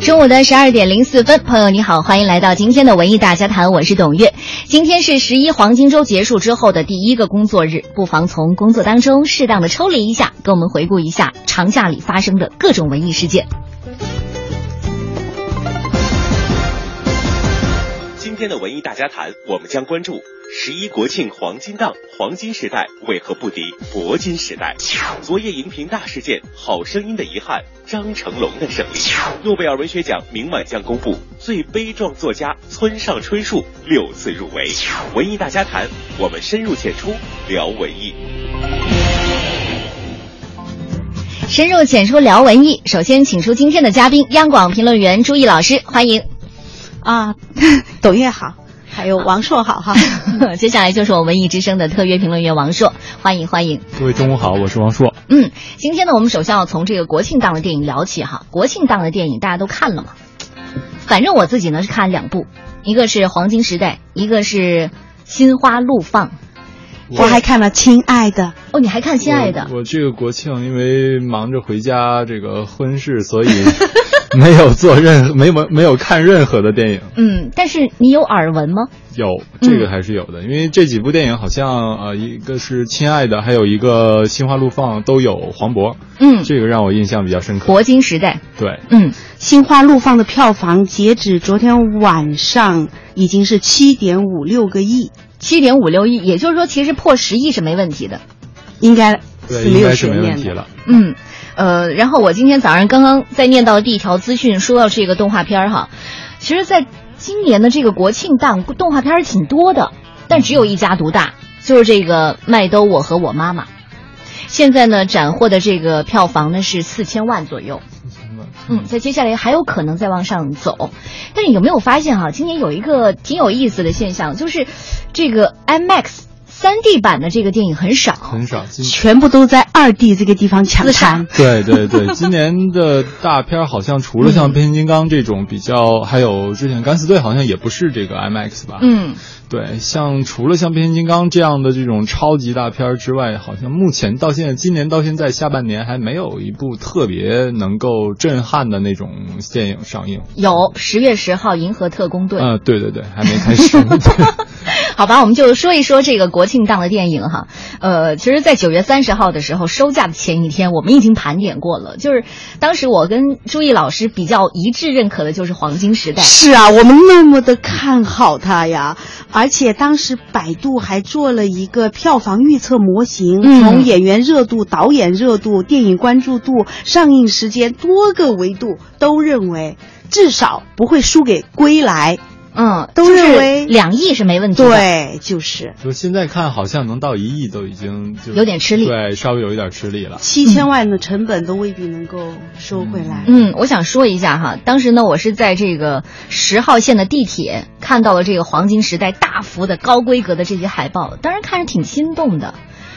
中午的十二点零四分，朋友你好，欢迎来到今天的文艺大家谈，我是董月。今天是十一黄金周结束之后的第一个工作日，不妨从工作当中适当的抽离一下，跟我们回顾一下长假里发生的各种文艺事件。今天的文艺大家谈，我们将关注十一国庆黄金档，黄金时代为何不敌铂金时代？昨夜荧屏大事件，《好声音》的遗憾，张成龙的胜利。诺贝尔文学奖明晚将公布最悲壮作家村上春树六次入围。文艺大家谈，我们深入浅出聊文艺。深入浅出聊文艺，首先请出今天的嘉宾，央广评论员朱毅老师，欢迎。啊，董月好，还有王硕好哈。接下来就是我文艺之声的特约评论员王硕，欢迎欢迎。各位中午好，我是王硕。嗯，今天呢，我们首先要从这个国庆档的电影聊起哈。国庆档的电影大家都看了吗？反正我自己呢是看两部，一个是《黄金时代》，一个是《心花怒放》。我还看了《亲爱的》哦，你还看《亲爱的》？我这个国庆因为忙着回家这个婚事，所以。没有做任没有没有看任何的电影，嗯，但是你有耳闻吗？有这个还是有的，因为这几部电影好像呃，一个是《亲爱的》，还有一个《心花怒放》都有黄渤，嗯，这个让我印象比较深刻。铂金时代，对，嗯，《心花怒放》的票房截止昨天晚上已经是七点五六个亿，七点五六亿，也就是说其实破十亿是没问题的，应该是没有悬念的，嗯。呃，然后我今天早上刚刚在念到第一条资讯，说到这个动画片儿哈，其实，在今年的这个国庆档，动画片儿挺多的，但只有一家独大，就是这个《麦兜我和我妈妈》，现在呢斩获的这个票房呢是四千万左右，四千万，嗯，在接下来还有可能再往上走，但是有没有发现哈，今年有一个挺有意思的现象，就是这个 IMAX。三 D 版的这个电影很少，很少，全部都在二 D 这个地方抢滩。对对对，今年的大片好像除了像变形金刚这种比较，还有之前敢死队好像也不是这个 IMAX 吧？嗯。对，像除了像变形金刚这样的这种超级大片之外，好像目前到现在，今年到现在下半年还没有一部特别能够震撼的那种电影上映。有十月十号《银河特工队》。呃，对对对，还没开始。好吧，我们就说一说这个国庆档的电影哈。呃，其实，在九月三十号的时候收假的前一天，我们已经盘点过了，就是当时我跟朱毅老师比较一致认可的就是《黄金时代》。是啊，我们那么的看好它呀。而且当时百度还做了一个票房预测模型，从演员热度、导演热度、电影关注度、上映时间多个维度都认为至少不会输给《归来》。嗯，都认为两亿是没问题的。对，就是。就现在看，好像能到一亿都已经有点吃力。对，稍微有一点吃力了。七千万的成本都未必能够收回来。嗯，我想说一下哈，当时呢，我是在这个十号线的地铁看到了这个黄金时代大幅的高规格的这些海报，当然看着挺心动的。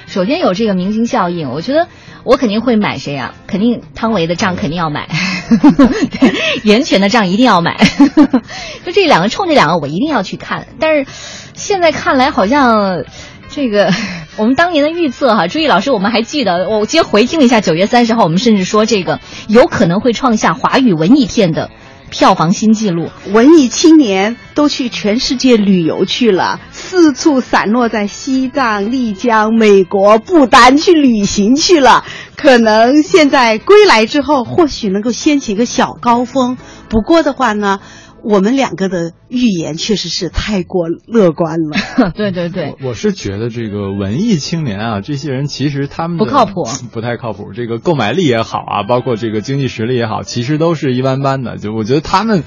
首先有这个明星效应，我觉得我肯定会买谁啊？肯定汤唯的账肯定要买，袁泉的账一定要买。就这两个，冲这两个我一定要去看。但是现在看来，好像这个 我们当年的预测哈，朱毅老师，我们还记得，我今天回听了一下九月三十号，我们甚至说这个有可能会创下华语文艺片的。票房新纪录，文艺青年都去全世界旅游去了，四处散落在西藏、丽江、美国、不丹去旅行去了。可能现在归来之后，或许能够掀起一个小高峰。不过的话呢？我们两个的预言确实是太过乐观了。对对对，我是觉得这个文艺青年啊，这些人其实他们不靠谱，不太靠谱。这个购买力也好啊，包括这个经济实力也好，其实都是一般般的。就我觉得他们。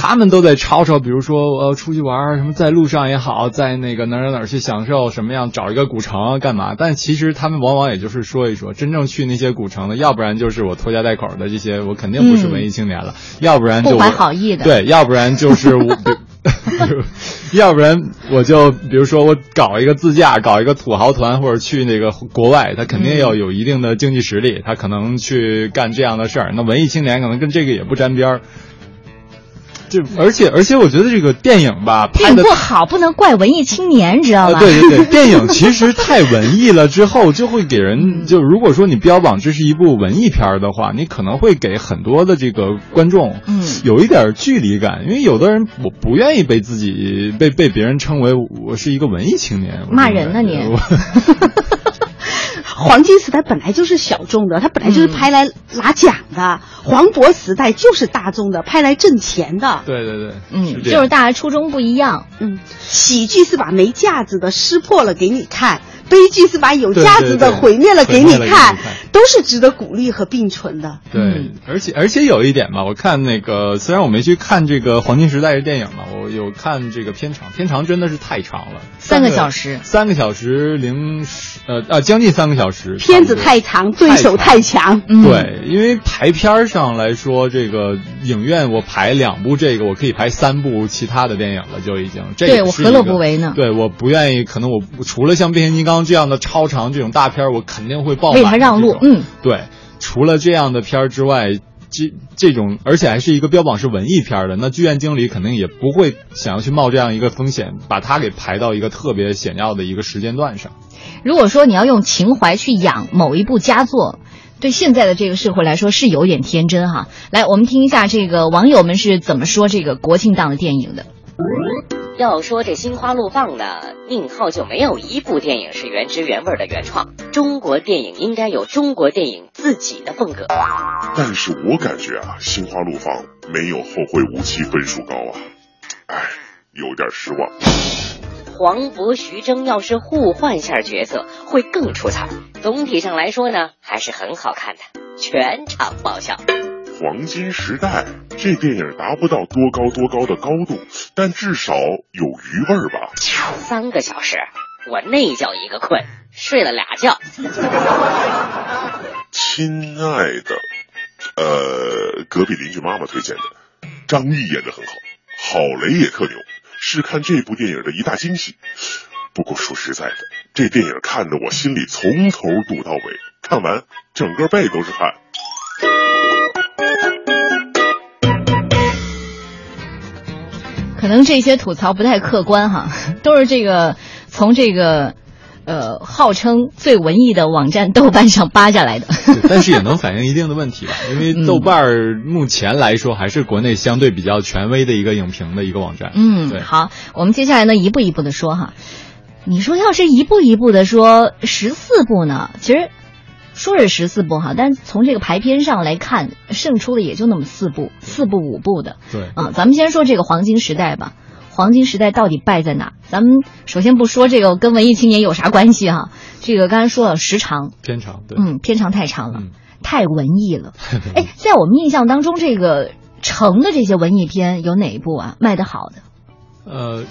他们都在吵吵，比如说呃出去玩什么，在路上也好，在那个哪儿哪哪去享受什么样，找一个古城干嘛？但其实他们往往也就是说一说，真正去那些古城的，要不然就是我拖家带口的这些，我肯定不是文艺青年了；要不然就不怀好意的，对，要不然就是我，要不然我就比如说我搞一个自驾，搞一个土豪团，或者去那个国外，他肯定要有一定的经济实力，他可能去干这样的事儿。那文艺青年可能跟这个也不沾边儿。就而且而且我觉得这个电影吧拍的电影不好不能怪文艺青年，知道吧？啊，对对对，电影其实太文艺了，之后就会给嗯人就如果说你标榜这是一部文艺片儿的话，你可能会给很多的这个观众，嗯有一点距离感，因为有的人我不愿意被自己被被别人称为我是一个文艺青年，骂人呢你我 黄金时代本来就是小众的，它本来就是拍来拿奖的；黄渤时代就是大众的，拍来挣钱的。对对对，嗯，就是大家初衷不一样。嗯，喜剧是把没架子的撕破了给你看，悲剧是把有价值的毁灭了给你看看，都是值得鼓励和并存的。对嗯，而且而且有一点吧，我看那个虽然我没去看这个《黄金时代》的电影嘛，我有看这个片长，片长真的是太长了，三个小时。三个小时零十呃啊将近三个小时，片子太长，对手太强。嗯，对，因为排片儿上来说，这个影院我排两部这个，我可以排三部其他的电影了，就已经。这对我何乐不为呢？对，我不愿意，可能我除了像变形金刚这样的超长这种大片儿，我肯定会爆为他让路嗯，对，除了这样的片儿之外。这这种，而且还是一个标榜是文艺片儿的，那剧院经理肯定也不会想要去冒这样一个风险，把它给排到一个特别险要的一个时间段上。如果说你要用情怀去养某一部佳作，对现在的这个社会来说是有点天真哈。来，我们听一下这个网友们是怎么说这个国庆档的电影的。要说这心花怒放呢，宁浩就没有一部电影是原汁原味的原创。中国电影应该有中国电影自己的风格。但是我感觉啊，心花怒放没有后会无期分数高啊，哎，有点失望。黄渤、徐峥要是互换下角色，会更出彩。总体上来说呢，还是很好看的，全场爆笑。黄金时代这电影达不到多高多高的高度，但至少有余味儿吧。三个小时，我那叫一个困，睡了俩觉。亲爱的，呃，隔壁邻居妈妈推荐的，张译演的很好，郝蕾也特牛，是看这部电影的一大惊喜。不过说实在的，这电影看得我心里从头堵到尾，看完整个背都是汗。可能这些吐槽不太客观哈，都是这个从这个呃号称最文艺的网站豆瓣上扒下来的。但是也能反映一定的问题吧，因为 豆瓣儿目前来说还是国内相对比较权威的一个影评的一个网站。嗯，对好，我们接下来呢一步一步的说哈。你说要是一步一步的说十四部呢，其实说是十四部哈，但从这个排片上来看，胜出的也就那么四部，四部五部的。对，啊，咱们先说这个黄金时代吧。黄金时代到底败在哪？咱们首先不说这个跟文艺青年有啥关系哈，这个刚才说了时长，片长对，嗯，片长太长了，嗯太文艺了。哎，在我们印象当中，这个成的这些文艺片有哪一部啊卖得好的？呃，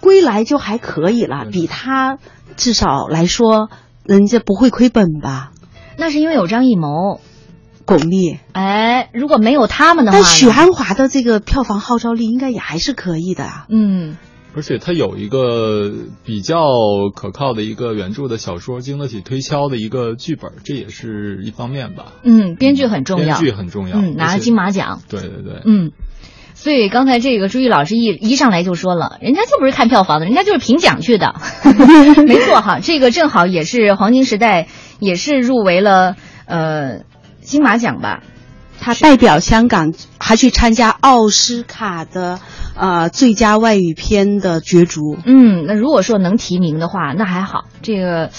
归来就还可以了，比他至少来说，人家不会亏本吧？那是因为有张艺谋。巩俐，哎，如果没有他们的话呢，但许鞍华的这个票房号召力应该也还是可以的啊。嗯，而且他有一个比较可靠的一个原著的小说，经得起推敲的一个剧本，这也是一方面吧。嗯，编剧很重要，编剧很重要，嗯，拿了金马奖，对对对，嗯。所以刚才这个朱毅老师一一上来就说了，人家就不是看票房的，人家就是评奖去的，没错哈。这个正好也是黄金时代，也是入围了呃金马奖吧。他代表香港还去参加奥斯卡的呃最佳外语片的角逐。嗯，那如果说能提名的话，那还好，这个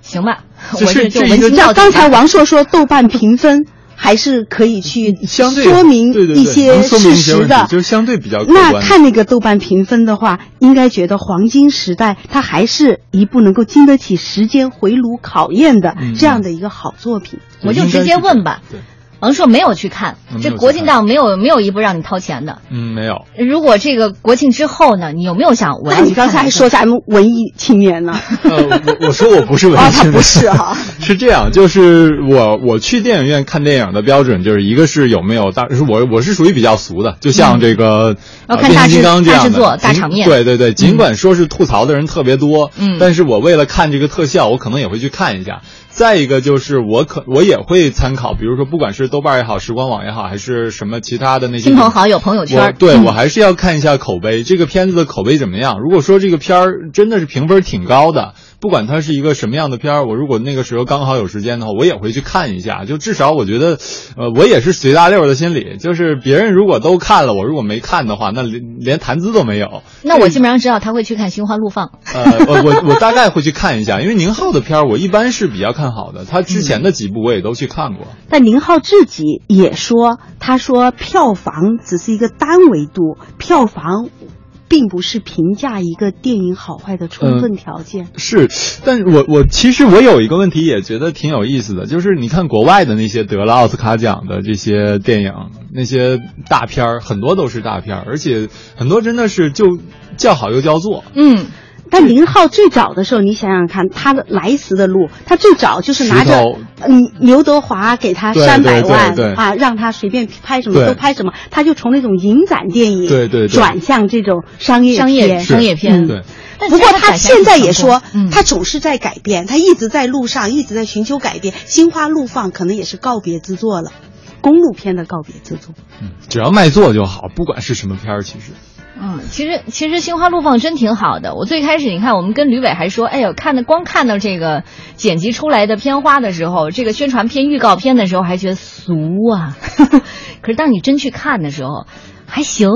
行吧。我是就文青到底刚才王硕说豆瓣评分还是可以去说明一些事实的，就是相对比较那看那个豆瓣评分的话，应该觉得《黄金时代》它还是一部能够经得起时间回炉考验的嗯这样的一个好作品。我就直接问吧。对，王朔没有去看嗯，这国庆档没有没有一部让你掏钱的。嗯，没有。如果这个国庆之后呢，你有没有想我那 你刚才还说咱们文艺青年呢？呃，我我说我不是文 哦，他青年，不是哈。是这样，就是我我去电影院看电影的标准，就是一个是有没有大，是我我是属于比较俗的，就像这个、呃变要看大制形金刚这样的大制作大尽场面对对对，尽管说是吐槽的人特别多，嗯但是我为了看这个特效，我可能也会去看一下。再一个就是我可我也会参考，比如说不管是豆瓣也好，时光网也好，还是什么其他的那些亲朋好友、朋友圈，我对、嗯。我还是要看一下口碑，这个片子的口碑怎么样。如果说这个片儿真的是评分挺高的，不管它是一个什么样的片儿，我如果那个时候刚好有时间的话，我也会去看一下。就至少我觉得，呃，我也是随大溜儿的心理，就是别人如果都看了，我如果没看的话，那连连谈资都没有。那我基本上知道他会去看《心花怒放》。呃，我我我大概会去看一下，因为宁浩的片儿我一般是比较看好的，他之前的几部我也都去看过。但宁浩自己也说，他说票房只是一个单维度，票房并不是评价一个电影好坏的充分条件。是，但我我其实我有一个问题也觉得挺有意思的，就是你看国外的那些得了奥斯卡奖的这些电影，那些大片儿，很多都是大片儿，而且很多真的是就叫好又叫座。嗯，但林浩最早的时候，你想想看，他的来时的路，他最早就是拿着嗯刘德华给他三百对万对对啊，让他随便拍什么都拍什么，他就从那种影展电影对对对转向这种商业商业片商业片。嗯对，不过他现在也说，嗯，他总是在改变，他一直在路上，一直在寻求改变。心花怒放可能也是告别之作了，公路片的告别之作。嗯，只要卖座就好，不管是什么片儿，其实。嗯，其实其实《心花怒放》真挺好的。我最开始你看，我们跟吕伟还说，哎呦，看的光看到这个剪辑出来的片花的时候，这个宣传片、预告片的时候，还觉得俗啊。可是当你真去看的时候，还行。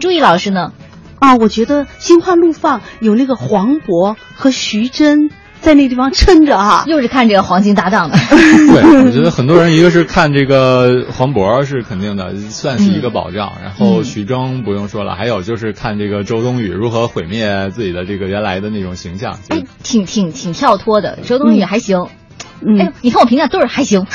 朱毅老师呢？啊，我觉得《心花怒放》有那个黄渤和徐峥在那地方撑着哈、又是看这个黄金搭档的。对，我觉得很多人一个是看这个黄渤是肯定的，算是一个保障。然后嗯徐峥不用说了，还有就是看这个周冬雨如何毁灭自己的这个原来的那种形象。哎，挺挺挺跳脱的。周冬雨还行。嗯哎，你看我评价都是还行。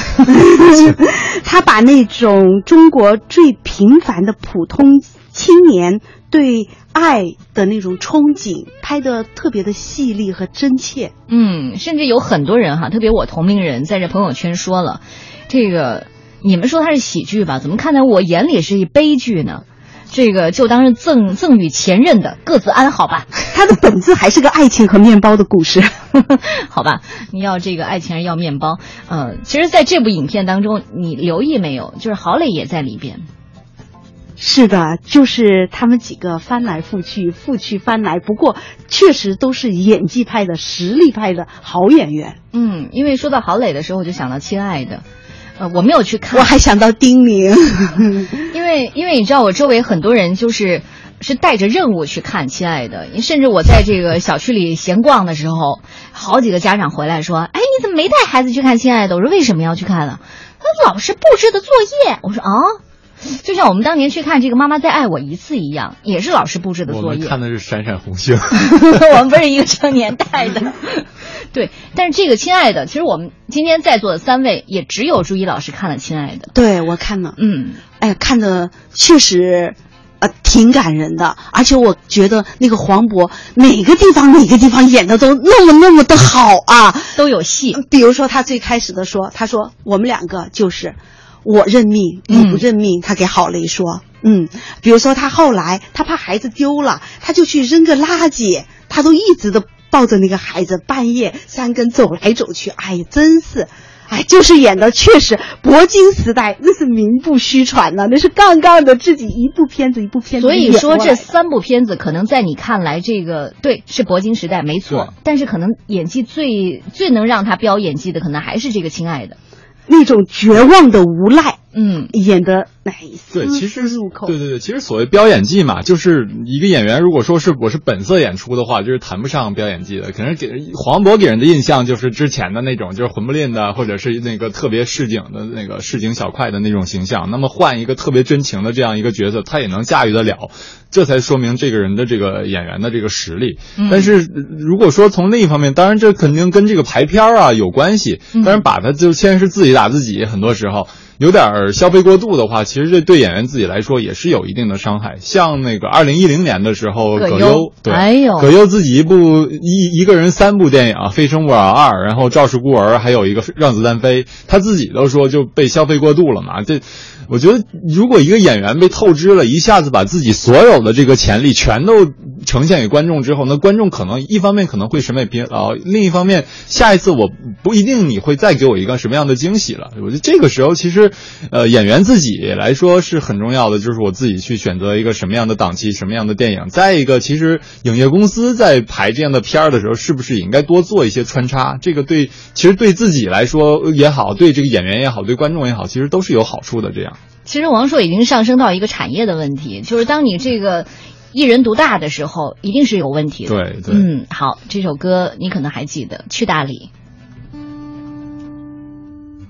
他把那种中国最平凡的普通青年对爱的那种憧憬拍的特别的细腻和真切。嗯，甚至有很多人哈，特别我同龄人在这朋友圈说了，这个你们说它是喜剧吧？怎么看在我眼里是一悲剧呢？这个就当是赠赠与前任的，各自安好吧，它的本质还是个爱情和面包的故事。好吧？你要这个爱情要面包？呃，其实在这部影片当中，你留意没有？就是郝蕾也在里边。是的，就是他们几个翻来覆去，覆去翻来。不过，确实都是演技派的、实力派的好演员。嗯，因为说到郝蕾的时候，我就想到《亲爱的》，呃，我没有去看，我还想到丁宁，因为因为你知道，我周围很多人就是是带着任务去看《亲爱的》，甚至我在这个小区里闲逛的时候，好几个家长回来说：“哎，你怎么没带孩子去看《亲爱的》？”我说：“为什么要去看呢？”他老师布置的作业。我说：“啊。” 就像我们当年去看这个《妈妈再爱我一次》一样，也是老师布置的作业。们看的是《闪闪红星》我们不是一个成年代的。对，但是这个《亲爱的》，其实我们今天在座的三位，也只有朱一老师看了《亲爱的》。对我看了，嗯，哎，看的确实，呃，挺感人的。而且我觉得那个黄渤哪个地方哪个地方演的都那么那么的好啊。都有戏。比如说他最开始的说，他说我们两个就是我认命，你不认命。他给郝蕾说，嗯，比如说他后来他怕孩子丢了，他就去扔个垃圾，他都一直的抱着那个孩子，半夜三更走来走去，哎呀，真是。哎，就是演的确实，铂金时代那是名不虚传呐、那是杠杠的自己一部片子一部片子所以说这三部片子可能在你看来，这个对是铂金时代没错，但是可能演技最最能让他飙演技的，可能还是这个亲爱的。那种绝望的无奈，嗯，演的哎，对，其实入口。对对对，其实所谓飙演技嘛，就是一个演员如果说是我是本色演出的话，就是谈不上飙演技的。可能给黄渤给人的印象就是之前的那种，就是混不吝的，或者是那个特别市井的那个市井小快的那种形象。那么换一个特别真情的这样一个角色，他也能驾驭得了，这才说明这个人的这个演员的这个实力。嗯但是呃如果说从另一方面，当然这肯定跟这个排片儿啊有关系。当然把他就先是自己打自己，很多时候。有点儿消费过度的话，其实这对演员自己来说也是有一定的伤害。像那个二零一零年的时候，葛优，对，哎呦，葛优自己一部一一个人三部电影，《非诚勿扰二》，然后《赵氏孤儿》，还有一个《让子弹飞》，他自己都说就被消费过度了嘛。这，我觉得如果一个演员被透支了，一下子把自己所有的这个潜力全都呈现给观众之后，那观众可能一方面可能会审美疲劳，另一方面下一次我不一定你会再给我一个什么样的惊喜了。我觉得这个时候其实。呃，演员自己来说是很重要的，就是我自己去选择一个什么样的档期、什么样的电影。再一个，其实影业公司在排这样的片儿的时候，是不是也应该多做一些穿插？这个对，其实对自己来说也好，对这个演员也好，对观众也好，其实都是有好处的。这样，其实王朔已经上升到一个产业的问题，就是当你这个一人独大的时候，一定是有问题的。对对，嗯，好，这首歌你可能还记得，《去大理》。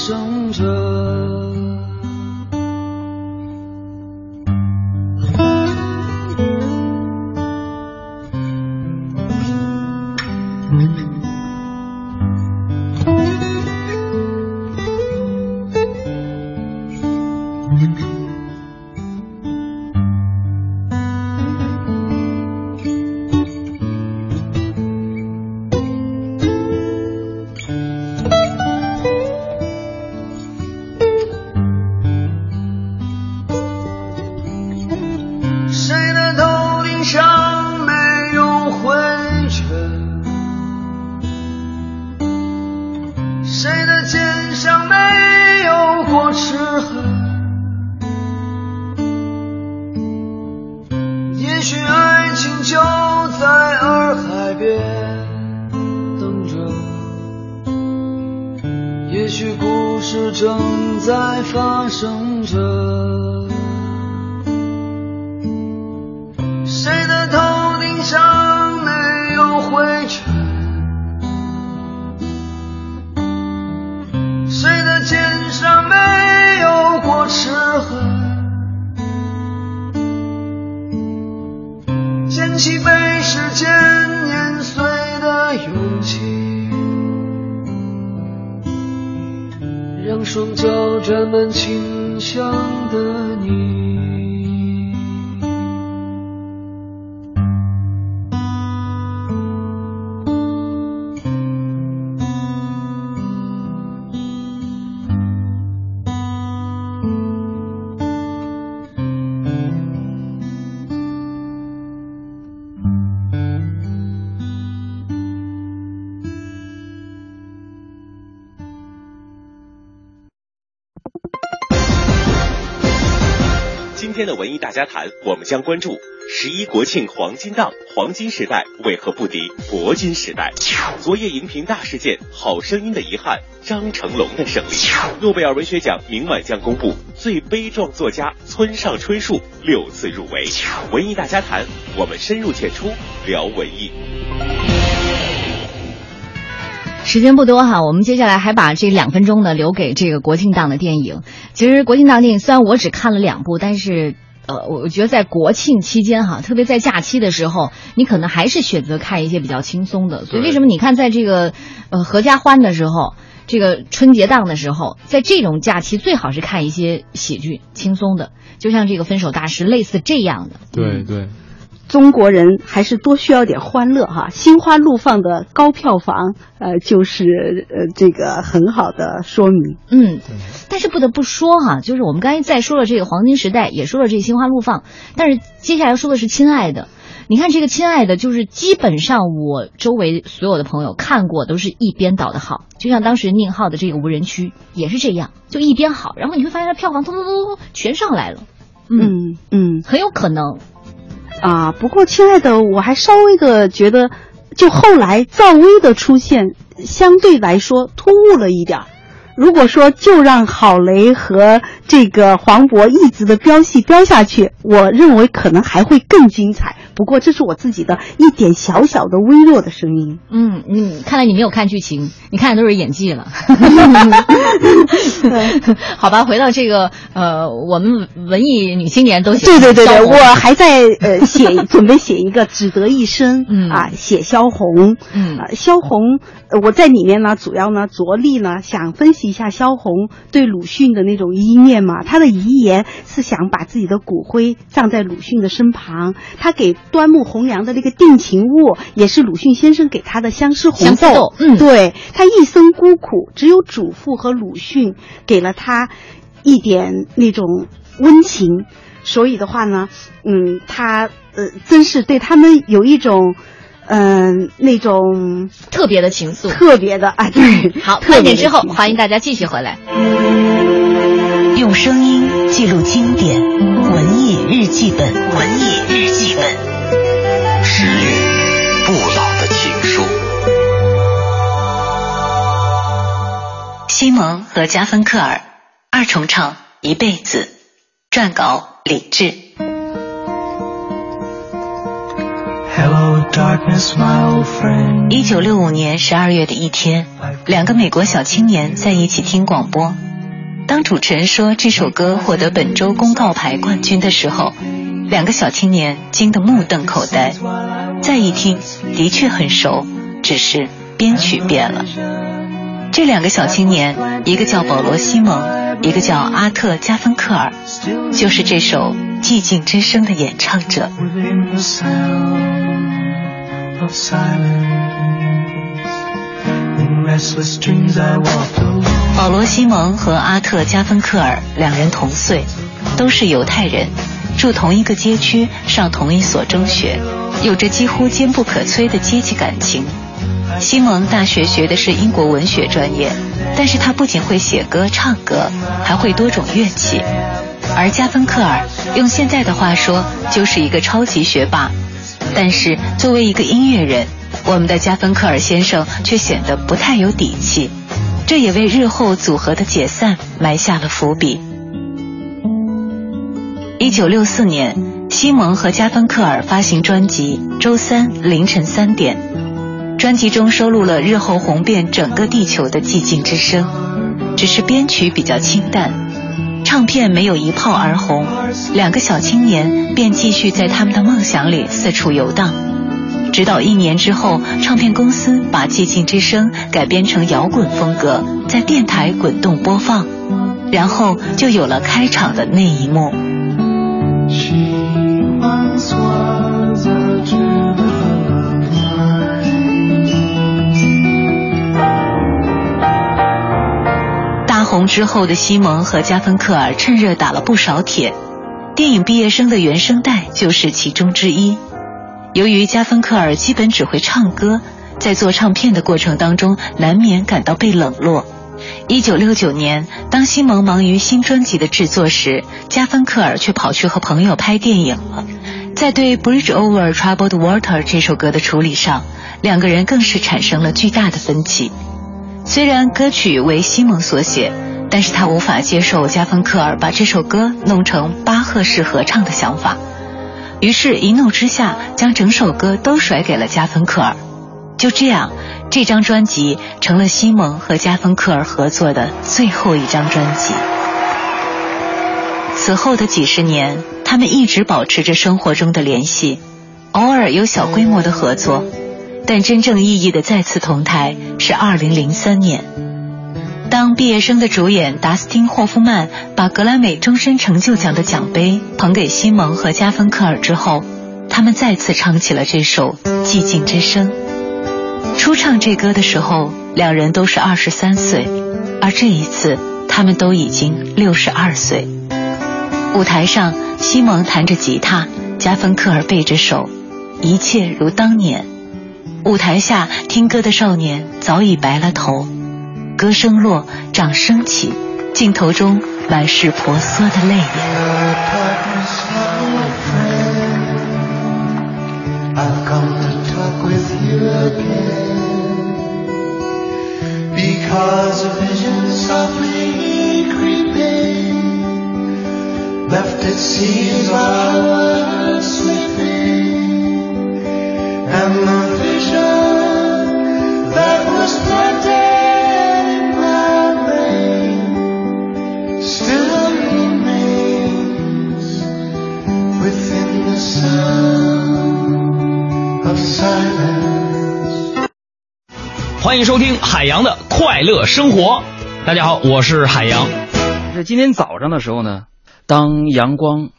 生着。正在发生着。谁的头顶上没有灰尘？谁的肩上没有过齿痕？捡起杯双脚沾满清香的你。大家谈，我们将关注十一国庆黄金档，黄金时代为何不敌铂金时代？昨夜荧屏大事件，好声音的遗憾，张成龙的胜利。诺贝尔文学奖明晚将公布，最悲壮作家村上春树六次入围。文艺大家谈，我们深入浅出聊文艺。时间不多哈，我们接下来还把这两分钟呢留给这个国庆档的电影。其实国庆档电影虽然我只看了两部，但是呃，我觉得在国庆期间哈，特别在假期的时候，你可能还是选择看一些比较轻松的。所以为什么你看在这个呃合家欢的时候，这个春节档的时候，在这种假期最好是看一些喜剧轻松的，就像这个《分手大师》类似这样的。对对。中国人还是多需要点欢乐哈，心花怒放的高票房，呃，就是呃这个很好的说明。嗯，但是不得不说哈，就是我们刚才在说了这个黄金时代，也说了这个心花怒放，但是接下来说的是亲爱的。你看这个亲爱的，就是基本上我周围所有的朋友看过都是一边倒的好，就像当时宁浩的这个无人区也是这样，就一边好，然后你会发现它票房突突突突全上来了。嗯嗯，很有可能。啊，不过亲爱的，我还稍微的觉得，就后来赵薇的出现，相对来说突兀了一点儿。如果说就让郝蕾和这个黄渤一直的飙戏飙下去，我认为可能还会更精彩。不过这是我自己的一点小小的微弱的声音。嗯，你看来你没有看剧情，你看的都是演技了。好吧，回到这个呃，我们文艺女青年都写。对对对对，我还在呃写，准备写一个只得一生。嗯啊，写萧红。嗯啊，萧红，我在里面呢，主要呢着力呢想分析。一下萧红对鲁迅的那种依念嘛，他的遗言是想把自己的骨灰葬在鲁迅的身旁。他给端木蕻良的那个定情物，也是鲁迅先生给他的相思红豆。嗯，对他一生孤苦，只有祖父和鲁迅给了他一点那种温情。所以的话呢，嗯，他呃，真是对他们有一种。嗯，那种特别的情愫，特别的啊，对。好，半点之后，欢迎大家继续回来。用声音记录经典，文艺日记本，文艺日记本，十月不老的情书。西蒙和加芬克尔二重唱一辈子，撰稿李志。一九六五年十二月的一天，两个美国小青年在一起听广播。当主持人说这首歌获得本周公告牌冠军的时候，两个小青年惊得目瞪口呆。再一听，的确很熟，只是编曲变了。这两个小青年，一个叫保罗·西蒙，一个叫阿特·加芬克尔，就是这首《寂静之声》的演唱者。保罗·西蒙和阿特·加芬克尔两人同岁，都是犹太人，住同一个街区，上同一所中学，有着几乎坚不可摧的阶级感情。西蒙大学学的是英国文学专业，但是他不仅会写歌唱歌，还会多种乐器。而加芬克尔用现在的话说，就是一个超级学霸。但是作为一个音乐人，我们的加芬克尔先生却显得不太有底气，这也为日后组合的解散埋下了伏笔。一九六四年，西蒙和加芬克尔发行专辑《周三凌晨三点》，专辑中收录了日后红遍整个地球的寂静之声，只是编曲比较清淡。唱片没有一炮而红，两个小青年便继续在他们的梦想里四处游荡，直到一年之后，唱片公司把《寂静之声》改编成摇滚风格，在电台滚动播放，然后就有了开场的那一幕。喜欢所之后的西蒙和加芬克尔趁热打了不少铁，电影《毕业生》的原声带就是其中之一。由于加芬克尔基本只会唱歌，在做唱片的过程当中，难免感到被冷落。一九六九年，当西蒙忙于新专辑的制作时，加芬克尔却跑去和朋友拍电影了。在对《Bridge Over Troubled Water》这首歌的处理上，两个人更是产生了巨大的分歧。虽然歌曲为西蒙所写，但是他无法接受加芬克尔把这首歌弄成巴赫式合唱的想法，于是，一怒之下将整首歌都甩给了加芬克尔。就这样，这张专辑成了西蒙和加芬克尔合作的最后一张专辑。此后的几十年，他们一直保持着生活中的联系，偶尔有小规模的合作，但真正意义的再次同台是2003年，当毕业生的主演达斯汀·霍夫曼把格莱美终身成就奖的奖杯捧给西蒙和加芬克尔之后，他们再次唱起了这首《寂静之声》。初唱这歌的时候，两人都是二十三岁，而这一次，他们都已经六十二岁。舞台上，西蒙弹着吉他，加芬克尔背着手，一切如当年。舞台下，听歌的少年早已白了头。歌声落，掌声起，镜头中满是婆娑的泪眼。欢迎收听海洋的快乐生活。大家好，我是海洋。是今天早上的时候呢，当阳光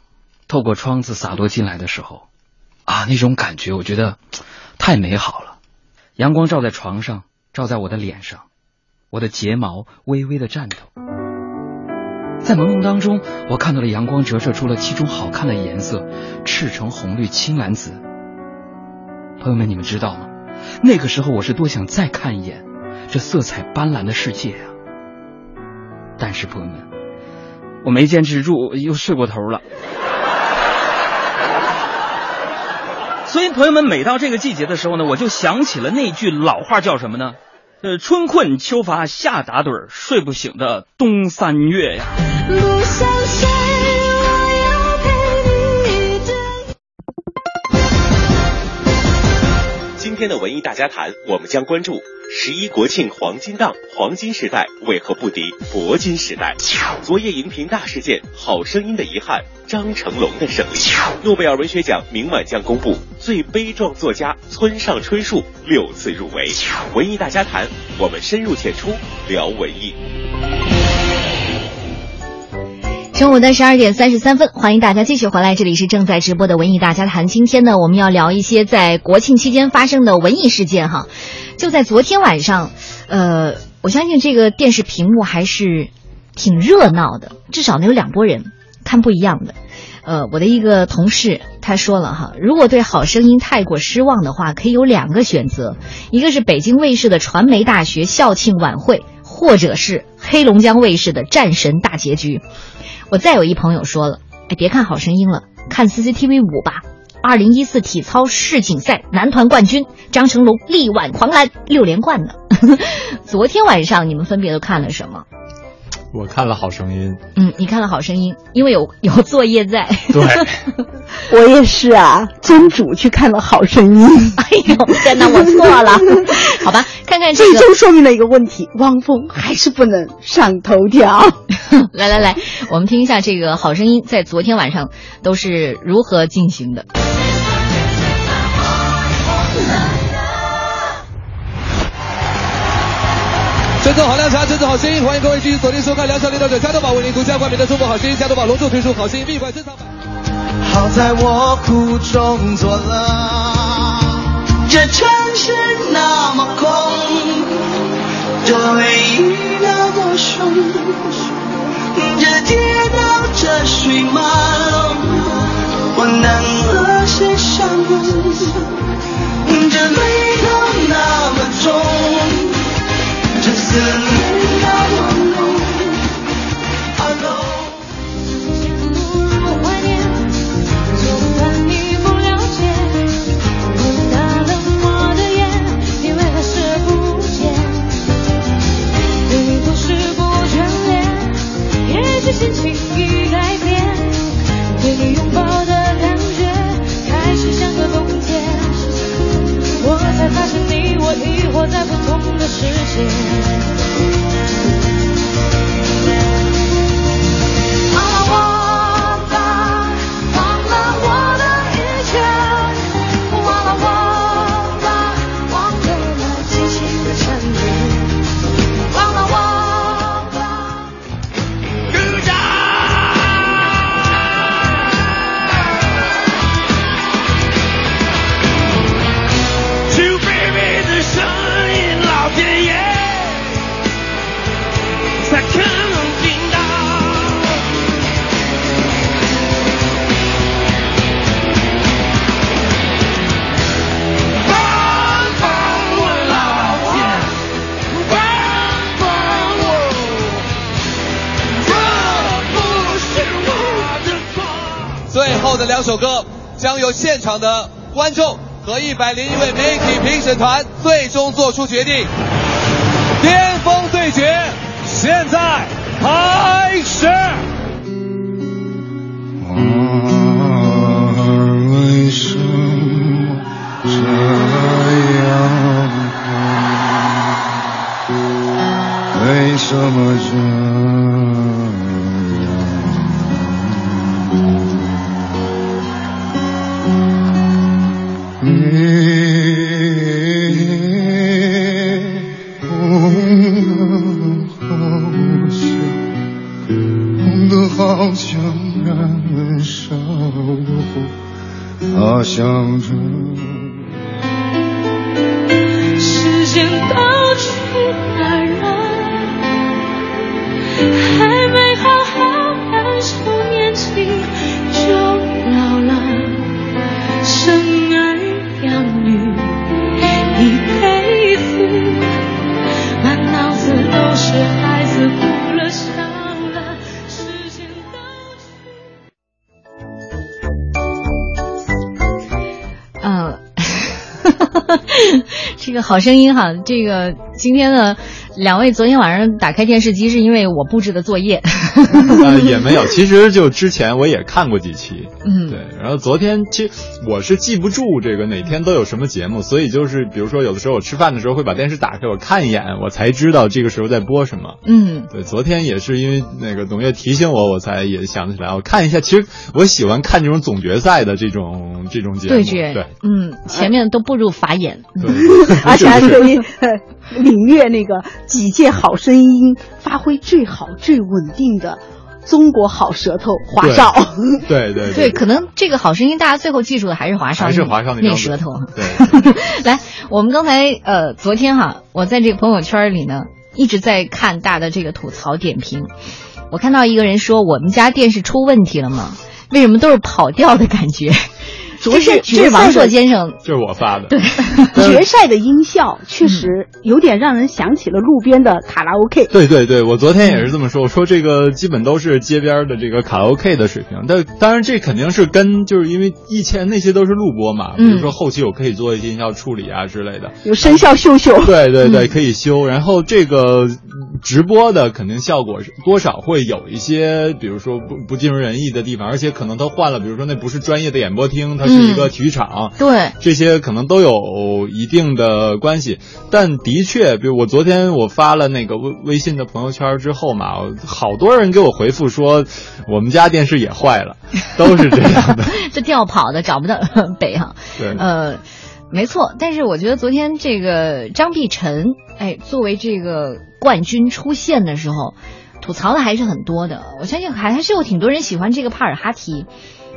透过窗子洒落进来的时候，啊，那种感觉我觉得太美好了。阳光照在床上，照在我的脸上，我的睫毛微微的颤抖。在朦胧当中，我看到了阳光折射出了七种好看的颜色：赤橙红绿青蓝紫。朋友们，你们知道吗？那个时候我是多想再看一眼这色彩斑斓的世界啊！但是朋友们。我没坚持住，又睡过头了。所以，朋友们，每到这个季节的时候呢，我就想起了那句老话，叫什么呢？呃，春困秋乏夏打盹儿，睡不醒的冬三月呀。今天的文艺大家谈，我们将关注。十一国庆黄金档，黄金时代为何不敌铂金时代？昨夜荧屏大事件，好声音的遗憾，张成龙的胜利。诺贝尔文学奖明晚将公布，最悲壮作家村上春树六次入围。文艺大家谈，我们深入浅出聊文艺。中午的十二点三十三分，欢迎大家继续回来，这里是正在直播的文艺大家谈。今天呢，我们要聊一些在国庆期间发生的文艺事件哈。就在昨天晚上，呃，我相信这个电视屏幕还是挺热闹的，至少能有两拨人看不一样的。呃，我的一个同事他说了哈，如果对《好声音》太过失望的话，可以有两个选择，一个是北京卫视的传媒大学校庆晚会，或者是黑龙江卫视的战神大结局。我再有一朋友说了，哎，别看《好声音》了，看 CCTV 五吧。二零一四体操世锦赛男团冠军张成龙力挽狂澜六连冠呢。昨天晚上你们分别都看了什么？我看了《好声音》。嗯，你看了《好声音》，因为有 有作业在。对，我也是啊，真主去看了《好声音》。哎呦，天哪，我错了。好吧，看看这个，这就说明了一个问题：汪峰还是不能上头条。来来来，我们听一下这个《好声音》在昨天晚上都是如何进行的。真正好凉茶，真正好声音，欢迎各位继续锁定收看梁小领导者加多宝为您独家冠名的中国好声音加多宝隆重推出好声音闭馆珍藏版。好在我苦中作乐，这城市那么空，这回忆那么凶，这街道这水马龙，我能和谁相拥？这眉头那么重。The men that you know hello 曾经陷入怀念就算你不了解我湿冷漠的眼你为何视而不见对你总是不眷恋也许心情一首歌将由现场的观众和一百零一位媒体评审团最终做出决定。巅峰对决，现在开始。好声音哈，这个今天呢，两位昨天晚上打开电视机是因为我布置的作业。呃，也没有，其实就之前我也看过几期，嗯，对。然后昨天其实我是记不住这个哪天都有什么节目，所以就是比如说有的时候我吃饭的时候会把电视打开，我看一眼，我才知道这个时候在播什么。嗯，对，昨天也是因为那个董月提醒我，我才也想起来，我看一下。其实我喜欢看这种总决赛的这种这种节目，对决，对，嗯，前面都步入法眼，而且还可以呃领略那个几届好声音发挥最好、最稳定的中国好舌头华少。对对 对，可能这个好声音大家最后记住的还是华少，还是华少那那舌头。对，来，我们刚才呃，昨天哈，我在这个朋友圈里呢，一直在看大的这个吐槽点评。我看到一个人说，我们家电视出问题了吗？为什么都是跑调的感觉？这是这是王朔先生，这是我发的。对，决赛的音效确实有点让人想起了路边的卡拉 OK。对对对，我昨天也是这么说，我说这个基本都是街边的这个卡拉 OK 的水平。但当然这肯定是跟就是因为以前那些都是录播嘛，比如说后期我可以做一些音效处理啊之类的，有声效秀秀。对对对，可以修。然后这个直播的肯定效果是多少会有一些，比如说不不尽如人意的地方，而且可能他换了，比如说那不是专业的演播厅，它是一个体育场，对，这些可能都有一定的关系。但的确，比如我昨天我发了那个微微信的朋友圈之后嘛，好多人给我回复说，我们家电视也坏了，都是这样的。这调跑的找不到北哈。对，呃。没错，但是我觉得昨天这个张碧晨，哎，作为这个冠军出现的时候，吐槽的还是很多的。我相信还还是有挺多人喜欢这个帕尔哈提，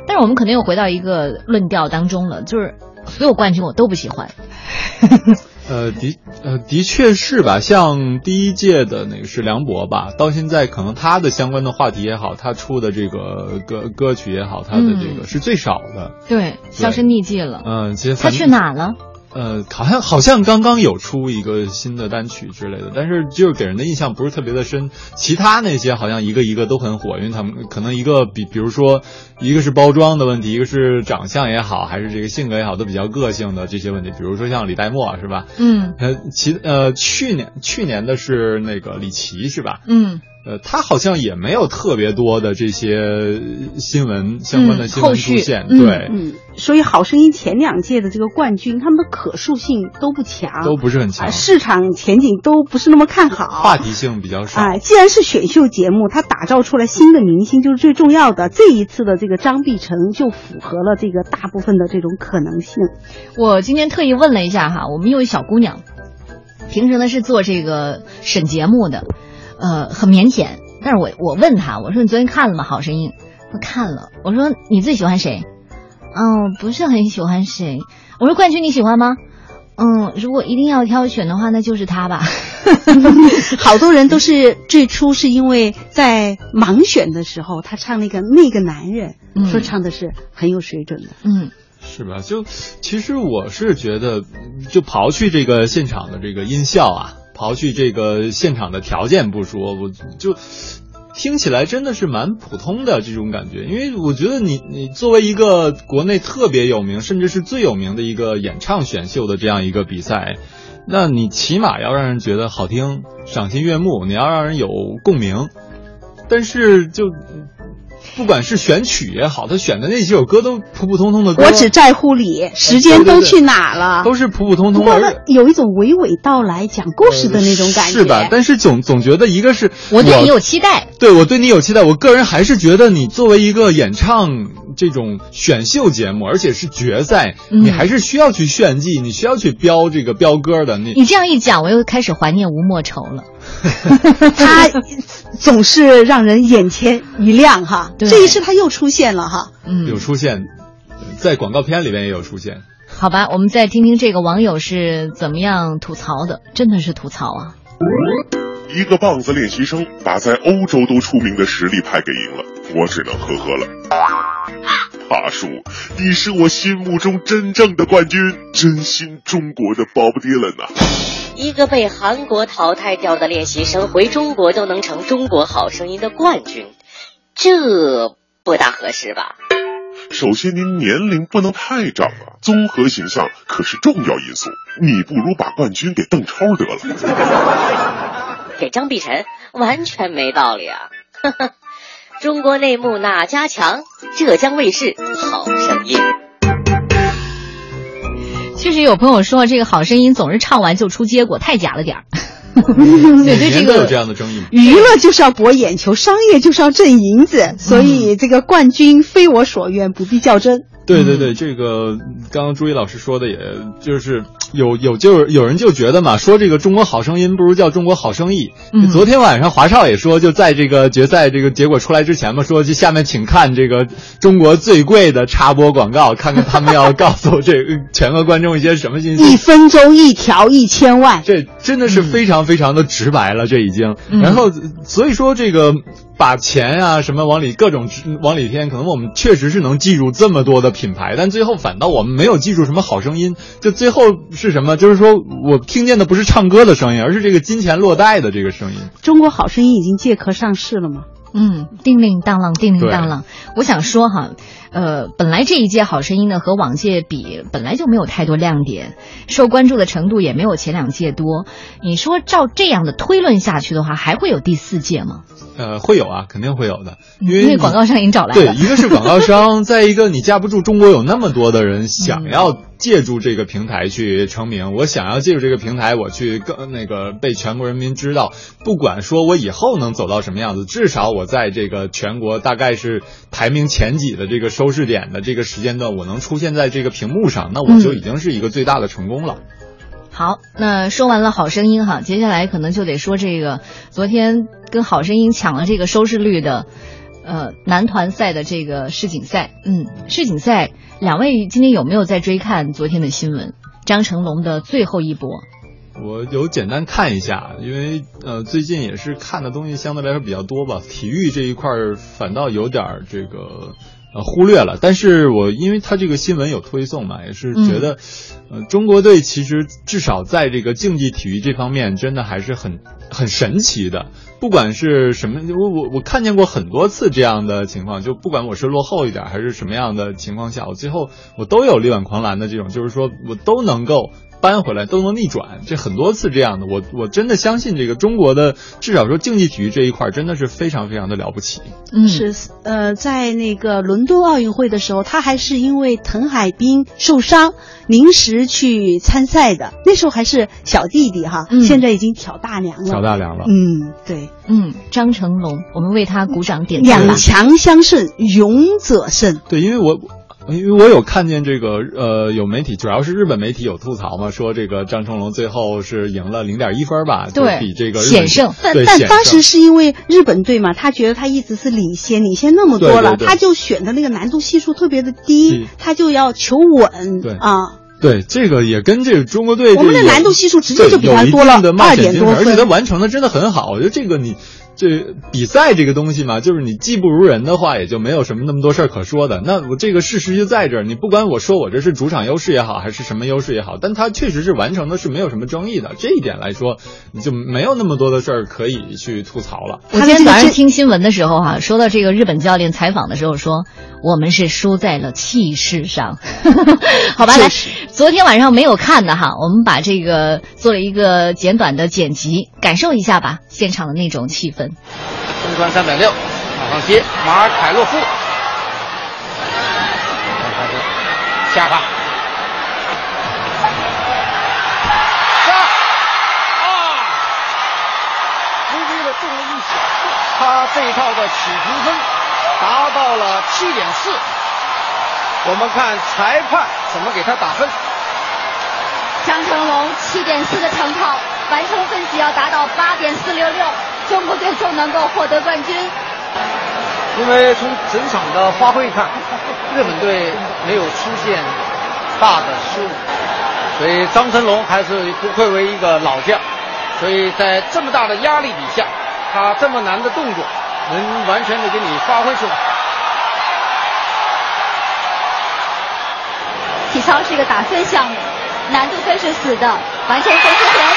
但是我们肯定又回到一个论调当中了，就是所有冠军我都不喜欢。呃，的呃的确是吧，像第一届的那个是梁博吧，到现在可能他的相关的话题也好，他出的这个歌歌曲也好，他的这个是最少的。对，销声匿迹了。嗯，其实他去哪了？呃，好像好像刚刚有出一个新的单曲之类的，但是就是给人的印象不是特别的深。其他那些好像一个一个都很火，因为他们可能一个比，比如说一个是包装的问题，一个是长相也好，还是这个性格也好，都比较个性的这些问题。比如说像李代沫是吧？嗯。呃，其呃去年去年的是那个李琦是吧？嗯。呃，他好像也没有特别多的这些新闻相关的新闻出现，嗯、对，嗯，所以《好声音》前两届的这个冠军，他们的可塑性都不强，都不是很强，啊、市场前景都不是那么看好，话题性比较少。啊、既然是选秀节目，它打造出来新的明星就是最重要的。这一次的这个张碧晨就符合了这个大部分的这种可能性。我今天特意问了一下哈，我们有一小姑娘，平时呢是做这个审节目的。呃，很腼腆，但是我我问他，我说你昨天看了吗？好声音，他看了。我说你最喜欢谁？嗯，不是很喜欢谁。我说冠军你喜欢吗？嗯，如果一定要挑选的话，那就是他吧。好多人都是最初是因为在盲选的时候，他唱那个那个男人，嗯、说唱的是很有水准的。嗯。是吧？就其实我是觉得，就刨去这个现场的这个音效啊。刨去这个现场的条件不说，我就听起来真的是蛮普通的这种感觉。因为我觉得你你作为一个国内特别有名，甚至是最有名的一个演唱选秀的这样一个比赛，那你起码要让人觉得好听、赏心悦目，你要让人有共鸣。但是就不管是选曲也好，他选的那几首歌都普普通通的歌，我只在乎你，时间都去哪了？都是普普通通。不过有一种娓娓道来讲故事的那种感觉，是吧？但是总总觉得一个是我对你有期待，对我对你有期待。我个人还是觉得你作为一个演唱这种选秀节目，而且是决赛，嗯、你还是需要去炫技，你需要去飙这个飙歌的。你你这样一讲，我又开始怀念吴莫愁了。他总是让人眼前一亮哈，这一次他又出现了哈，嗯，有出现，在广告片里面也有出现。好吧，我们再听听这个网友是怎么样吐槽的，真的是吐槽啊！一个棒子练习生把在欧洲都出名的实力派给赢了，我只能呵呵了。大叔，你是我心目中真正的冠军，真心中国的 Bob Dylan 呐、啊！一个被韩国淘汰掉的练习生回中国都能成中国好声音的冠军，这不大合适吧？首先，您年龄不能太长啊，综合形象可是重要因素。你不如把冠军给邓超得了。给张碧晨完全没道理啊！中国内幕哪家强？浙江卫视《好声音》。确实有朋友说，这个好声音总是唱完就出结果，太假了点儿。对对，这个有这样的争议。娱乐就是要博眼球，商业就是要挣银子，所以这个冠军非我所愿，不必较真。对对对，这个刚刚朱毅老师说的，也就是有有就是有人就觉得嘛，说这个中国好声音不如叫中国好生意。嗯、昨天晚上华少也说，就在这个决赛这个结果出来之前嘛，说就下面请看这个中国最贵的插播广告，看看他们要告诉这 全国观众一些什么信息。一分钟一条，一千万，这真的是非常非常的直白了，这已经。嗯、然后所以说这个。把钱啊什么往里各种往里添，可能我们确实是能记住这么多的品牌，但最后反倒我们没有记住什么好声音。就最后是什么？就是说我听见的不是唱歌的声音，而是这个金钱落袋的这个声音。中国好声音已经借壳上市了吗？嗯，叮铃当啷，叮铃当啷。我想说哈，呃，本来这一届好声音呢和往届比，本来就没有太多亮点，受关注的程度也没有前两届多。你说照这样的推论下去的话，还会有第四届吗？呃，会有啊，肯定会有的，因为因为广告商已经找来了。对，一个是广告商，再一个你架不住中国有那么多的人想要借助这个平台去成名，我想要借助这个平台，我去更那个被全国人民知道。不管说我以后能走到什么样子，至少我在这个全国大概是排名前几的这个收视点的这个时间段，我能出现在这个屏幕上，那我就已经是一个最大的成功了。嗯好，那说完了好声音哈，接下来可能就得说这个昨天跟好声音抢了这个收视率的，呃，男团赛的这个世锦赛。嗯，世锦赛，两位今天有没有在追看昨天的新闻？张成龙的最后一搏。我有简单看一下，因为呃最近也是看的东西相对来说比较多吧，体育这一块反倒有点这个。呃，忽略了，但是我因为他这个新闻有推送嘛，也是觉得，嗯、呃，中国队其实至少在这个竞技体育这方面，真的还是很很神奇的。不管是什么，我我我看见过很多次这样的情况，就不管我是落后一点还是什么样的情况下，我最后我都有力挽狂澜的这种，就是说我都能够。扳回来都能逆转，这很多次这样的，我我真的相信这个中国的至少说竞技体育这一块真的是非常非常的了不起。嗯，是呃，在那个伦敦奥运会的时候，他还是因为滕海滨受伤临时去参赛的，那时候还是小弟弟哈，嗯、现在已经挑大梁了。挑大梁了。嗯，对，嗯，张成龙，我们为他鼓掌点赞。两强相胜，勇者胜。对，因为我。因为我有看见这个，呃，有媒体，主要是日本媒体有吐槽嘛，说这个张成龙最后是赢了零点一分吧，对，比这个险胜。但但当时是因为日本队嘛，他觉得他一直是领先，领先那么多了，对对对他就选的那个难度系数特别的低，他就要求稳。对啊。对，这个也跟这个中国队我们的难度系数直接就比他多了二点多分，而且他完成的真的很好。我觉得这个你这比赛这个东西嘛，就是你技不如人的话，也就没有什么那么多事儿可说的。那我这个事实就在这儿，你不管我说我这是主场优势也好，还是什么优势也好，但他确实是完成的是没有什么争议的。这一点来说，你就没有那么多的事儿可以去吐槽了。我今天早上听新闻的时候哈、说到这个日本教练采访的时候说，我们是输在了气势上。好吧，来，昨天晚上没有看的哈，我们把这个做了一个简短的剪辑，感受一下吧，现场的那种气氛。中传三百六，马上接马尔凯洛夫，下发，忽略了动了一小步，他这一套的起评分达到了七点四。我们看裁判怎么给他打分。张成龙七点四的成套，完成分析要达到八点四六六，中国队就能够获得冠军。因为从整场的发挥看，日本队没有出现大的失误，所以张成龙还是不愧为一个老将。所以在这么大的压力底下，他这么难的动作能完全的给你发挥出来。体操是一个打分项目，难度分是死的，完成分是活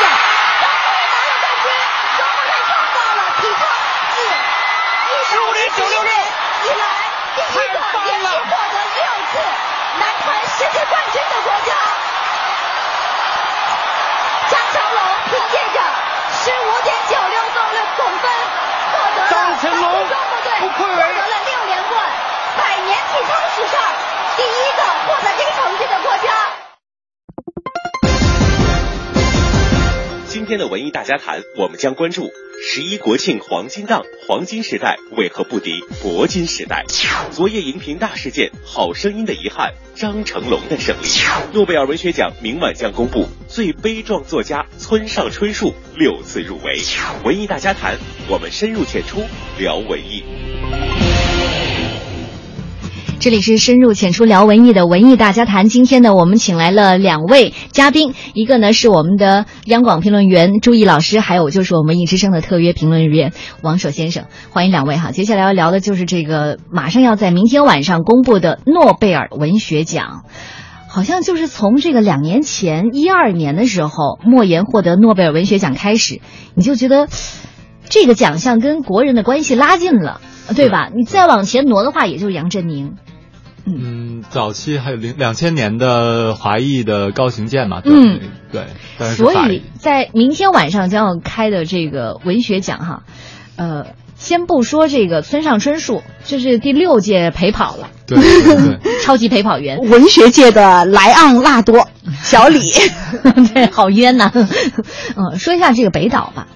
今天的文艺大家谈，我们将关注十一国庆黄金档，黄金时代为何不敌铂金时代？昨夜荧屏大事件，好声音的遗憾，张成龙的胜利。诺贝尔文学奖明晚将公布最悲壮作家村上春树六次入围。文艺大家谈，我们深入浅出聊文艺。这里是深入浅出聊文艺的文艺大家谈。今天呢，我们请来了两位嘉宾，一个呢是我们的央广评论员朱毅老师，还有就是我们文艺之声的特约评论员王守先生。欢迎两位哈。接下来要聊的就是这个马上要在明天晚上公布的诺贝尔文学奖。好像就是从这个两年前一二年的时候，莫言获得诺贝尔文学奖开始，你就觉得这个奖项跟国人的关系拉近了，对吧？你再往前挪的话，也就是杨振宁。嗯，早期还有零两千年的华裔的高行健嘛，对、嗯、对，但是所以在明天晚上将要开的这个文学奖哈，呃，先不说这个村上春树，这是第六届陪跑了，对对对。超级陪跑员，文学界的莱昂纳多小李，对，好冤呐。嗯，说一下这个北岛吧。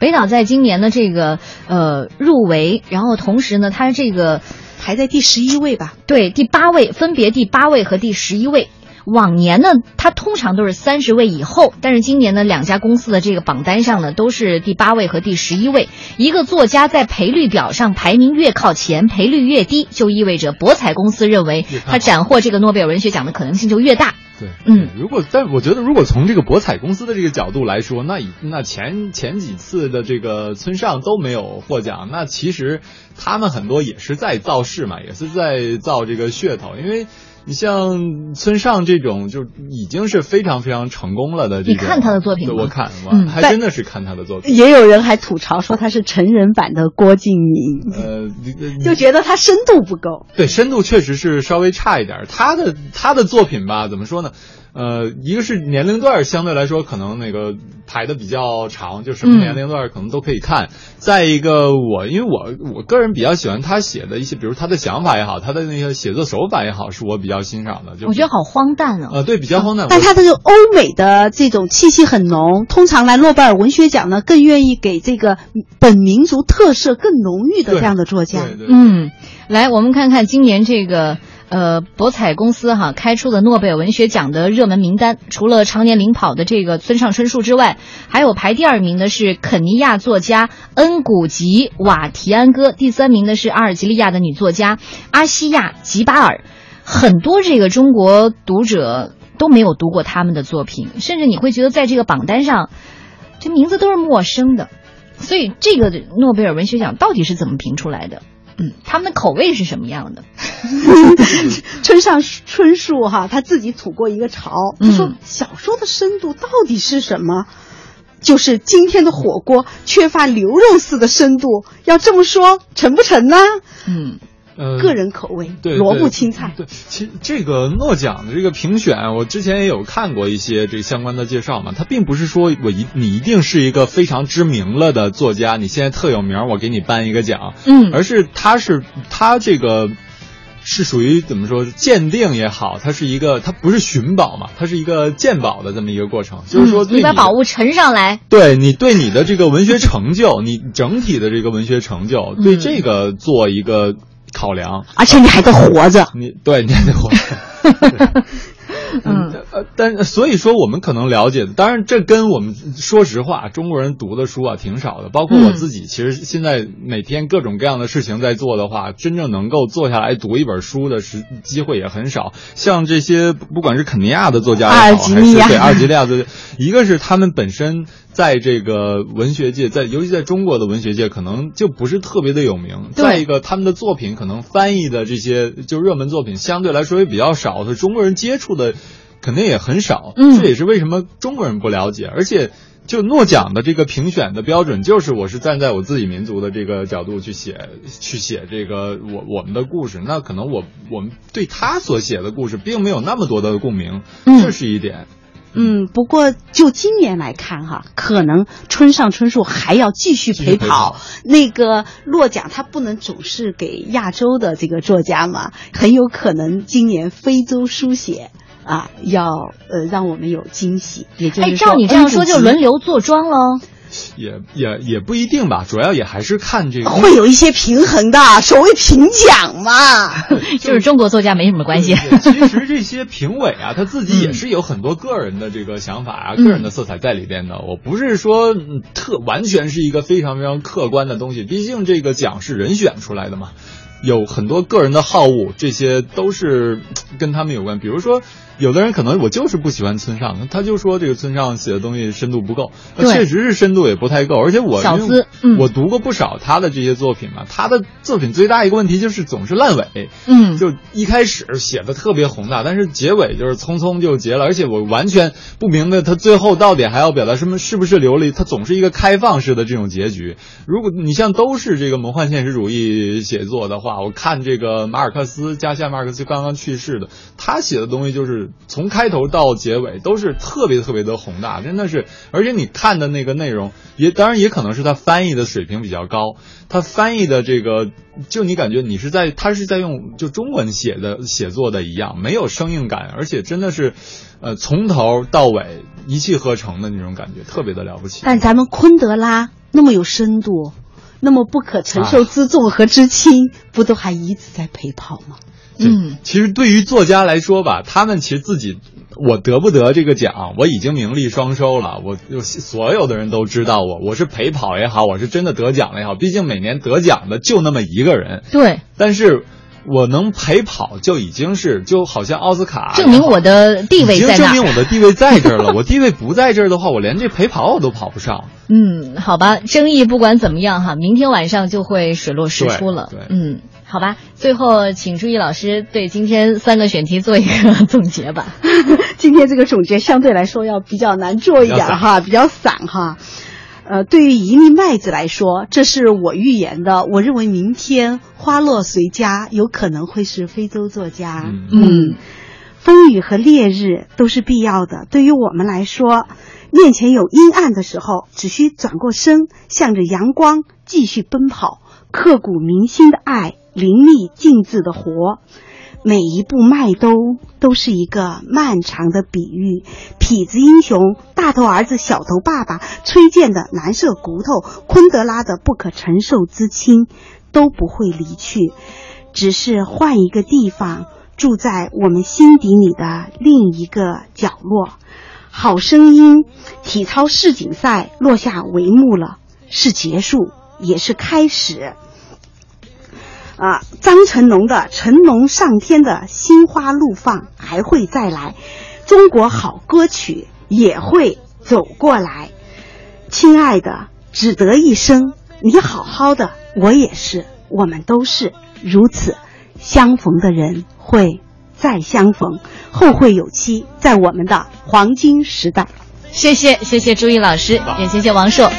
北岛在今年的这个呃入围，然后同时呢，他这个排在第十一位吧？对，第八位，分别第八位和第十一位。往年呢，它通常都是三十位以后，但是今年呢，两家公司的这个榜单上呢，都是第八位和第十一位。一个作家在赔率表上排名越靠前，赔率越低，就意味着博彩公司认为他斩获这个诺贝尔文学奖的可能性就越大。对，嗯，如果但我觉得，如果从这个博彩公司的这个角度来说，那以那前前几次的这个村上都没有获奖，那其实他们很多也是在造势嘛，也是在造这个噱头，因为。你像村上这种，就已经是非常非常成功了的这种。你看他的作品吗？我看，我嗯还真的是看他的作品。也有人还吐槽说他是成人版的郭敬明，呃，就觉得他深度不够。对，深度确实是稍微差一点。他的他的作品吧，怎么说呢？呃，一个是年龄段相对来说可能那个排的比较长，就什么年龄段可能都可以看。嗯、再一个，我因为我我个人比较喜欢他写的一些，比如他的想法也好，他的那个写作手法也好，是我比较欣赏的。就我觉得好荒诞哦。呃，对，比较荒诞。但他这个欧美的这种气息很浓，通常来诺贝尔文学奖呢，更愿意给这个本民族特色更浓郁的这样的作家。对对对嗯，来，我们看看今年这个。呃，博彩公司哈开出的诺贝尔文学奖的热门名单，除了常年领跑的这个村上春树之外，还有排第二名的是肯尼亚作家恩古吉瓦提安戈，第三名的是阿尔及利亚的女作家阿西亚吉巴尔。很多这个中国读者都没有读过他们的作品，甚至你会觉得在这个榜单上，这名字都是陌生的。所以这个诺贝尔文学奖到底是怎么评出来的？嗯，他们的口味是什么样的？村上春树哈，他自己吐过一个槽，他说小说的深度到底是什么？就是今天的火锅缺乏牛肉似的深度，要这么说成不成呢？嗯。呃，个人口味，对萝卜青菜。对，其实这个诺奖的这个评选，我之前也有看过一些这相关的介绍嘛。它并不是说我一你一定是一个非常知名了的作家，你现在特有名，我给你颁一个奖。嗯，而是它是它这个是属于怎么说鉴定也好，它是一个它不是寻宝嘛，它是一个鉴宝的这么一个过程。就是说，你把宝物呈上来，对你对你的这个文学成就，你整体的这个文学成就，对这个做一个。考量，而且你还得活着，你对你还得活着。嗯，呃，但所以说我们可能了解的，当然这跟我们说实话，中国人读的书啊挺少的，包括我自己，其实现在每天各种各样的事情在做的话，真正能够坐下来读一本书的时机会也很少。像这些不管是肯尼亚的作家也好，还是对阿尔及利亚的，一个是他们本身。在这个文学界，在尤其在中国的文学界，可能就不是特别的有名。再一个，他们的作品可能翻译的这些就热门作品相对来说也比较少，所以中国人接触的肯定也很少。嗯，这也是为什么中国人不了解。而且，就诺奖的这个评选的标准，就是我是站在我自己民族的这个角度去写，去写这个我我们的故事。那可能我我们对他所写的故事并没有那么多的共鸣，这是一点。嗯，不过就今年来看哈，可能村上春树还要继续陪跑。那个落奖，他不能总是给亚洲的这个作家嘛，很有可能今年非洲书写啊，要呃让我们有惊喜。也就是说，照你这样说，就轮流坐庄喽。也也也不一定吧，主要也还是看这个会有一些平衡的，所谓评奖嘛，就是中国作家没什么关系。其实这些评委啊，他自己也是有很多个人的这个想法啊，个人的色彩在里边的。我不是说特完全是一个非常非常客观的东西，毕竟这个奖是人选出来的嘛，有很多个人的好恶，这些都是跟他们有关。比如说。有的人可能我就是不喜欢村上，他就说这个村上写的东西深度不够，确实是深度也不太够。而且我小资，我读过不少他的这些作品嘛，他的作品最大一个问题就是总是烂尾，嗯，就一开始写的特别宏大，但是结尾就是匆匆就结了，而且我完全不明白他最后到底还要表达什么，是不是流离？他总是一个开放式的这种结局。如果你像都是这个魔幻现实主义写作的话，我看这个马尔克斯，加西亚马尔克斯刚刚去世的，他写的东西就是。从开头到结尾都是特别特别的宏大，真的是，而且你看的那个内容也当然也可能是他翻译的水平比较高，他翻译的这个就你感觉你是在他是在用就中文写的写作的一样，没有生硬感，而且真的是，呃，从头到尾一气呵成的那种感觉，特别的了不起。但咱们昆德拉那么有深度，那么不可承受之重和之轻，不都还一直在陪跑吗？嗯，其实对于作家来说吧，他们其实自己，我得不得这个奖，我已经名利双收了。我所有的人都知道我，我是陪跑也好，我是真的得奖了也好，毕竟每年得奖的就那么一个人。对，但是我能陪跑就已经是，就好像奥斯卡证明我的地位在证明我的地位在这儿了。我地位不在这儿的话，我连这陪跑我都跑不上。嗯，好吧，争议不管怎么样哈，明天晚上就会水落石出了。对，嗯。好吧，最后请朱毅老师对今天三个选题做一个总结吧。今天这个总结相对来说要比较难做一点哈，比较散哈。呃，对于一粒麦子来说，这是我预言的。我认为明天花落谁家有可能会是非洲作家。嗯，风雨和烈日都是必要的。对于我们来说，面前有阴暗的时候，只需转过身，向着阳光继续奔跑。刻骨铭心的爱。淋漓尽致的活，每一步迈都都是一个漫长的比喻。痞子英雄、大头儿子、小头爸爸、崔健的蓝色骨头、昆德拉的不可承受之轻，都不会离去，只是换一个地方，住在我们心底里的另一个角落。好声音体操世锦赛落下帷幕了，是结束，也是开始。啊，张成龙的《成龙上天》的心花怒放还会再来，中国好歌曲也会走过来。亲爱的，只得一生“你好好的”，我也是，我们都是如此。相逢的人会再相逢，后会有期，在我们的黄金时代。谢谢，谢谢朱毅老师，也谢谢王硕。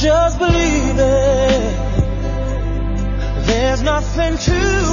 Just believe it, there's nothing to